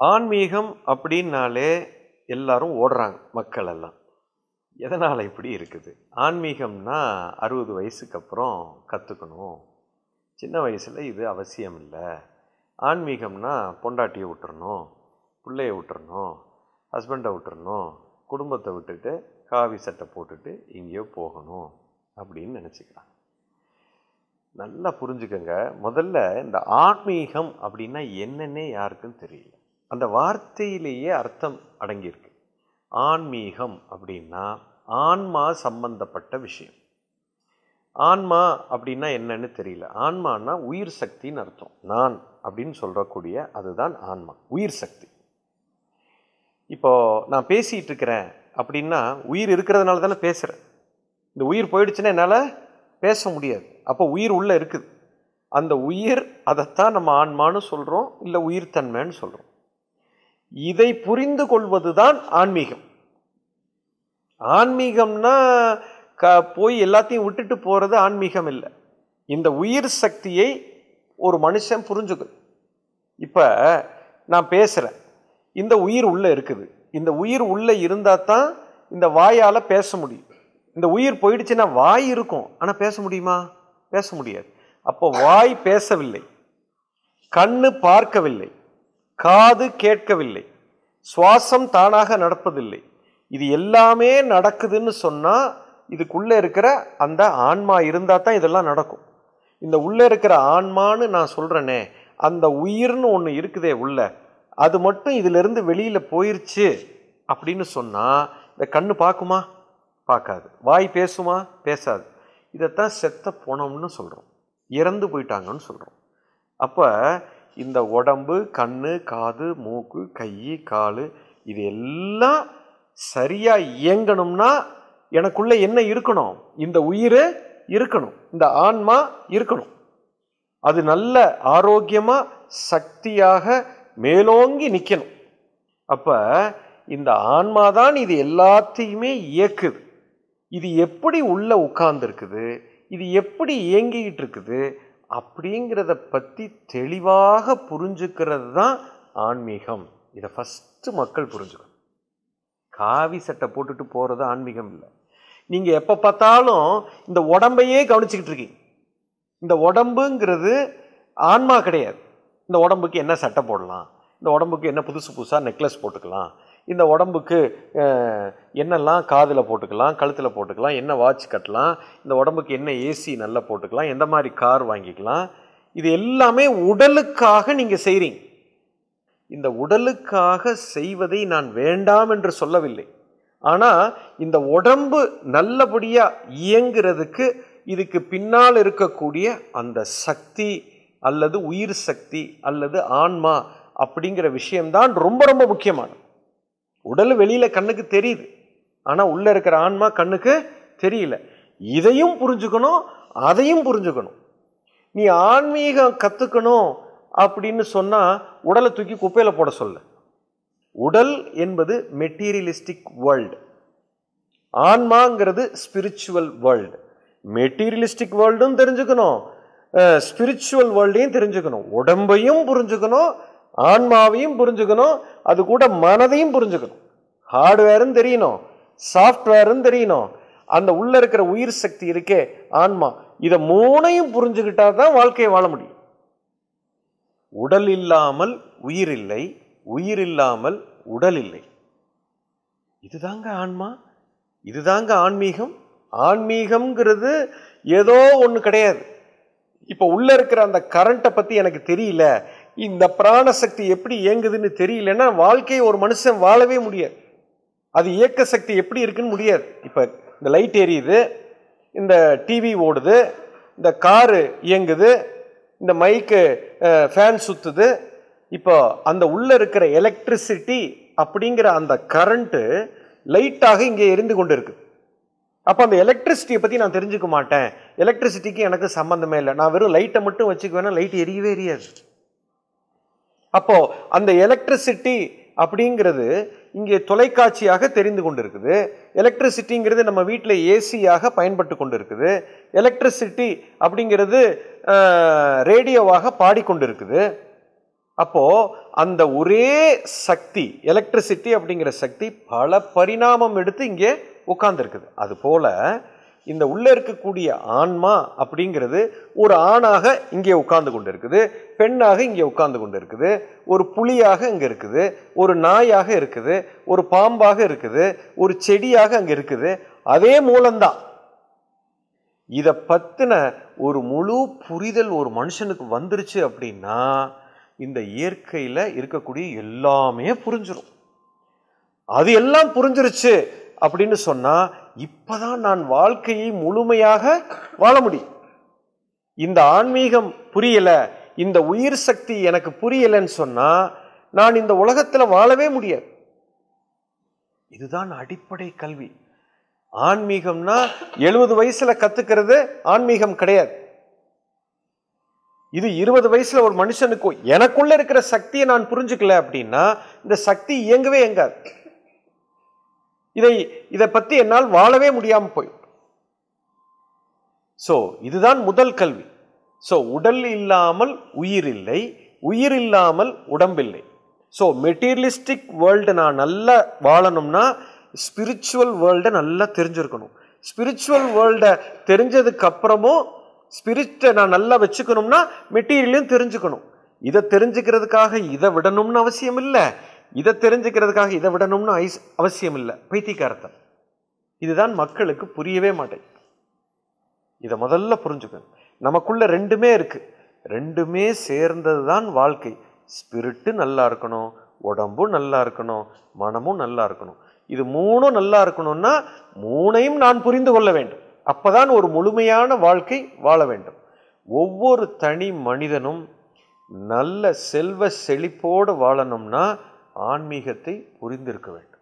ஆன்மீகம் அப்படின்னாலே எல்லாரும் ஓடுறாங்க மக்கள் எல்லாம் எதனால் இப்படி இருக்குது? ஆன்மீகம்னா அறுபது வயசுக்கு அப்புறம் கற்றுக்கணும் சின்ன வயசில் இது அவசியம் இல்லை ஆன்மீகம்னா பொண்டாட்டியை விட்டுறணும் பிள்ளைய விட்டுறணும் ஹஸ்பண்டை விட்டுறணும் குடும்பத்தை விட்டுட்டு காவி சட்டை போட்டுட்டு எங்கேயோ போகணும் அப்படின்னு நினச்சிக்கிறாங்க. நல்லா புரிஞ்சுக்கோங்க. முதல்ல இந்த ஆன்மீகம் அப்படின்னா என்னன்னே யாருக்கும் தெரியல. அந்த வார்த்தையிலேயே அர்த்தம் அடங்கியிருக்கு. ஆன்மீகம் அப்படின்னா ஆன்மா சம்பந்தப்பட்ட விஷயம். ஆன்மா அப்படின்னா என்னன்னு தெரியல. ஆன்மானா உயிர் சக்தின்னு அர்த்தம். நான் அப்படின்னு சொல்கிறக்கூடிய அதுதான் ஆன்மா உயிர் சக்தி. இப்போது நான் பேசிகிட்டு இருக்கிறேன் அப்படின்னா உயிர் இருக்கிறதுனால தானே பேசுகிறேன் இந்த உயிர் போயிடுச்சுன்னா என்னால் பேச முடியாது. அப்போ உயிர் உள்ளே இருக்குது. அந்த உயிர் அதைத்தான் நம்ம ஆன்மான்னு சொல்கிறோம் இல்லை உயிர் தன்மைன்னு இதை புரிந்து கொள்வது தான் ஆன்மீகம். ஆன்மீகம்னா க போய் எல்லாத்தையும் விட்டுட்டு போகிறது ஆன்மீகம் இல்லை. இந்த உயிர் சக்தியை ஒரு மனுஷன் புரிஞ்சுக்கு இப்போ நான் பேசுகிறேன் இந்த உயிர் உள்ளே இருக்குது. இந்த உயிர் உள்ளே இருந்தால் தான் இந்த வாயால் பேச முடியும். இந்த உயிர் போயிடுச்சுன்னா வாய் இருக்கும். ஆனால் பேச முடியுமா? பேச முடியாது. அப்போ வாய் பேசவில்லை. கண்ணு பார்க்கவில்லை. காது கேட்கவில்லை. சுவாசம் தானாக நடப்பதில்லை. இது எல்லாமே நடக்குதுன்னு சொன்னால் இதுக்குள்ளே இருக்கிற அந்த ஆன்மா இருந்தால் தான் இதெல்லாம் நடக்கும். இந்த உள்ளே இருக்கிற ஆன்மான்னு நான் சொல்கிறேனே அந்த உயிர்னு ஒன்று இருக்குதே உள்ள அது மட்டும் இதிலிருந்து வெளியில் போயிருச்சு அப்படின்னு சொன்னால் இந்த கண்ணு பார்க்குமா? பார்க்காது. வாய் பேசுமா? பேசாது. இதைத்தான் செத்த போனோம்னு சொல்கிறோம் இறந்து போயிட்டாங்கன்னு சொல்கிறோம் அப்போ இந்த உடம்பு கண்ணு காது மூக்கு கை கால் இது எல்லாம் சரியாக இயங்கணும்னா எனக்குள்ளே என்ன இருக்கணும்? இந்த உயிர் இருக்கணும். இந்த ஆன்மா இருக்கணும். அது நல்ல ஆரோக்கியமாக சக்தியாக மேலோங்கி நிற்கணும் அப்போ இந்த ஆன்மா தான் இது எல்லாத்தையுமே இயக்குது. இது எப்படி உள்ளே உட்கார்ந்துருக்குது? இது எப்படி இயங்கிக்கிட்டு இருக்குது? அப்படிங்கிறத பற்றி தெளிவாக புரிஞ்சுக்கிறது தான் ஆன்மீகம். இதை ஃபஸ்ட்டு மக்கள் புரிஞ்சுக்கணும். காவி சட்டை போட்டுட்டு போகிறது ஆன்மீகம் இல்லை. நீங்கள் எப்போ பார்த்தாலும் இந்த உடம்பையே கவனிச்சுக்கிட்டு இருக்கீங்க. இந்த உடம்புங்கிறது ஆன்மா கிடையாது. இந்த உடம்புக்கு என்ன சட்டை போடலாம்? இந்த உடம்புக்கு என்ன புதுசு புதுசாக நெக்லஸ் போட்டுக்கலாம்? இந்த உடம்புக்கு என்னெல்லாம் காதில் போட்டுக்கலாம் கழுத்தில் போட்டுக்கலாம் என்ன வாட்ச் கட்டலாம் இந்த உடம்புக்கு என்ன ஏசி நல்லா போட்டுக்கலாம் எந்த மாதிரி கார் வாங்கிக்கலாம் இது எல்லாமே உடலுக்காக நீங்கள் செய்கிறீங்க இந்த உடலுக்காக செய்வதை நான் வேண்டாம் என்று சொல்லவில்லை. ஆனால் இந்த உடம்பு நல்லபடியாக இயங்குறதுக்கு இதுக்கு பின்னால் இருக்கக்கூடிய அந்த சக்தி அல்லது உயிர் சக்தி அல்லது ஆன்மா அப்படிங்கிற விஷயம்தான் ரொம்ப ரொம்ப முக்கியமானது. உடல் வெளியில கண்ணுக்கு தெரியுது. ஆனால் உள்ள இருக்கிற ஆன்மா கண்ணுக்கு தெரியல. இதையும் புரிஞ்சுக்கணும் அதையும் புரிஞ்சுக்கணும். நீ ஆன்மீகம் கற்றுக்கணும் அப்படின்னு சொன்னால் உடலை தூக்கி குப்பையில் போட சொல்லு. உடல் என்பது மெட்டீரியலிஸ்டிக் வேர்ல்டு ஆன்மாங்கிறது ஸ்பிரிச்சுவல் வேர்ல்டு மெட்டீரியலிஸ்டிக் வேர்ல்டும் தெரிஞ்சுக்கணும். ஸ்பிரிச்சுவல் வேர்ல்டையும் தெரிஞ்சுக்கணும். உடம்பையும் புரிஞ்சுக்கணும். ஆன்மாவையும் புரிஞ்சுக்கணும் அது கூட மனதையும் புரிஞ்சுக்கணும். ஹார்ட்வேரும் தெரியணும் சாஃப்ட்வேரும் தெரியணும். அந்த உள்ள இருக்கிற உயிர் சக்தி இருக்கே ஆன்மா. இதை மூணையும் புரிஞ்சுக்கிட்டா தான் வாழ்க்கையை வாழ முடியும். உடல் இல்லாமல் உயிர் இல்லை உயிர் இல்லாமல் உடல் இல்லை. இதுதாங்க ஆன்மா. இதுதாங்க ஆன்மீகம். ஆன்மீகம்ங்கிறது ஏதோ ஒன்று கிடையாது. இப்போ உள்ளே இருக்கிற அந்த கரண்ட்டை பற்றி எனக்கு தெரியல. இந்த பிராணசக்தி எப்படி இயங்குதுன்னு தெரியலன்னா வாழ்க்கையை ஒரு மனுஷன் வாழவே முடியாது. அது இயக்க சக்தி எப்படி இருக்குன்னு முடியாது. இப்போ இந்த லைட் எரியுது இந்த டிவி ஓடுது இந்த காரு இயங்குது இந்த மைக்கு ஃபேன் சுற்றுது இப்போ அந்த உள்ளே இருக்கிற எலக்ட்ரிசிட்டி அப்படிங்கிற அந்த கரண்ட்டு லைட்டாக இங்கே எரிந்து கொண்டு இருக்குது அப்போ அந்த எலக்ட்ரிசிட்டியை பற்றி நான் தெரிஞ்சுக்க மாட்டேன். எலக்ட்ரிசிட்டிக்கு எனக்கு சம்மந்தமே இல்லை. நான் வெறும் லைட்டை மட்டும் வச்சுக்குவேன்னா லைட் எரியவே எரியாது. அப்போ அந்த எலக்ட்ரிசிட்டி அப்படிங்கிறது இங்கே தொலைக்காட்சியாக தெரிந்து கொண்டிருக்குது. எலக்ட்ரிசிட்டிங்கிறது நம்ம வீட்டில் ஏசியாக பயன்பட்டு கொண்டு இருக்குது எலக்ட்ரிசிட்டி அப்படிங்கிறது ரேடியோவாக பாடிக்கொண்டு இருக்குது அப்போ அந்த ஒரே சக்தி எலக்ட்ரிசிட்டி அப்படிங்கிற சக்தி பல பரிணாமம் எடுத்து இங்கே உட்கார்ந்துருக்குது. அதுபோல் இந்த உள்ளே இருக்கக்கூடிய ஆன்மா அப்படிங்கிறது ஒரு ஆணாக இங்கே உட்கார்ந்து கொண்டு இருக்குது பெண்ணாக இங்கே உட்கார்ந்து கொண்டு இருக்குது ஒரு புலியாக இங்கே இருக்குது ஒரு நாயாக இருக்குது ஒரு பாம்பாக இருக்குது ஒரு செடியாக அங்கே இருக்குது. அதே மூலம்தான். இதை பற்றின ஒரு முழு புரிதல் ஒரு மனுஷனுக்கு வந்துருச்சு அப்படின்னா இந்த இயற்கையில் இருக்கக்கூடிய எல்லாமே புரிஞ்சிடும் அது எல்லாம் புரிஞ்சிருச்சு. அப்படின்னு சொன்னால் இப்போதான் நான் வாழ்க்கையை முழுமையாக வாழ முடியும். இந்த ஆன்மீகம் புரியலை இந்த உயிர் சக்தி எனக்கு புரியலைன்னு சொன்னால் நான் இந்த உலகத்தில் வாழவே முடியாது. இதுதான் அடிப்படை கல்வி. ஆன்மீகம்னா எழுபது வயசில் கற்றுக்கிறது ஆன்மீகம் கிடையாது. இது இருபது வயசுல ஒரு மனுஷனுக்கு எனக்குள்ள இருக்கிற சக்தியை நான் புரிஞ்சுக்கல அப்படின்னா இந்த சக்தி இயங்கவே இயங்காது. இதை இதை பத்தி என்னால் வாழவே முடியாமல் போயிடும். ஸோ இதுதான் முதல் கல்வி. ஸோ உடல் இல்லாமல் உயிர் இல்லை உயிர் இல்லாமல் உடம்பில்லை. ஸோ மெட்டீரியலிஸ்டிக் வேர்ல்டு நான் நல்லா வாழணும்னா ஸ்பிரிச்சுவல் வேர்ல்டை நல்லா தெரிஞ்சிருக்கணும். ஸ்பிரிச்சுவல் வேர்ல்டை தெரிஞ்சதுக்கு அப்புறமும் ஸ்பிரிட்டை நான் நல்லா வச்சுக்கணும்னா மெட்டீரியலையும் தெரிஞ்சுக்கணும். இதை தெரிஞ்சுக்கிறதுக்காக இதை விடணும்னு அவசியம் இல்லை. இதை தெரிஞ்சுக்கிறதுக்காக இதை விடணும்னு ஐஸ் அவசியம் இல்லை பைத்தியக்காரத்தை இதுதான் மக்களுக்கு புரியவே மாட்டேங்குது இதை முதல்ல புரிஞ்சுக்கணும் நமக்குள்ள ரெண்டுமே இருக்கு. ரெண்டுமே சேர்ந்தது தான் வாழ்க்கை. ஸ்பிரிட்டு நல்லா இருக்கணும் உடம்பும் நல்லா இருக்கணும் மனமும் நல்லா இருக்கணும். இது மூணும் நல்லா இருக்கணும்னா மூணையும் நான் புரிந்து கொள்ள வேண்டும். அப்போதான் ஒரு முழுமையான வாழ்க்கை வாழ வேண்டும். ஒவ்வொரு தனி மனிதனும் நல்ல செல்வ செழிப்போடு வாழணும்னா ஆன்மீகத்தை புரிந்திருக்க வேண்டும்.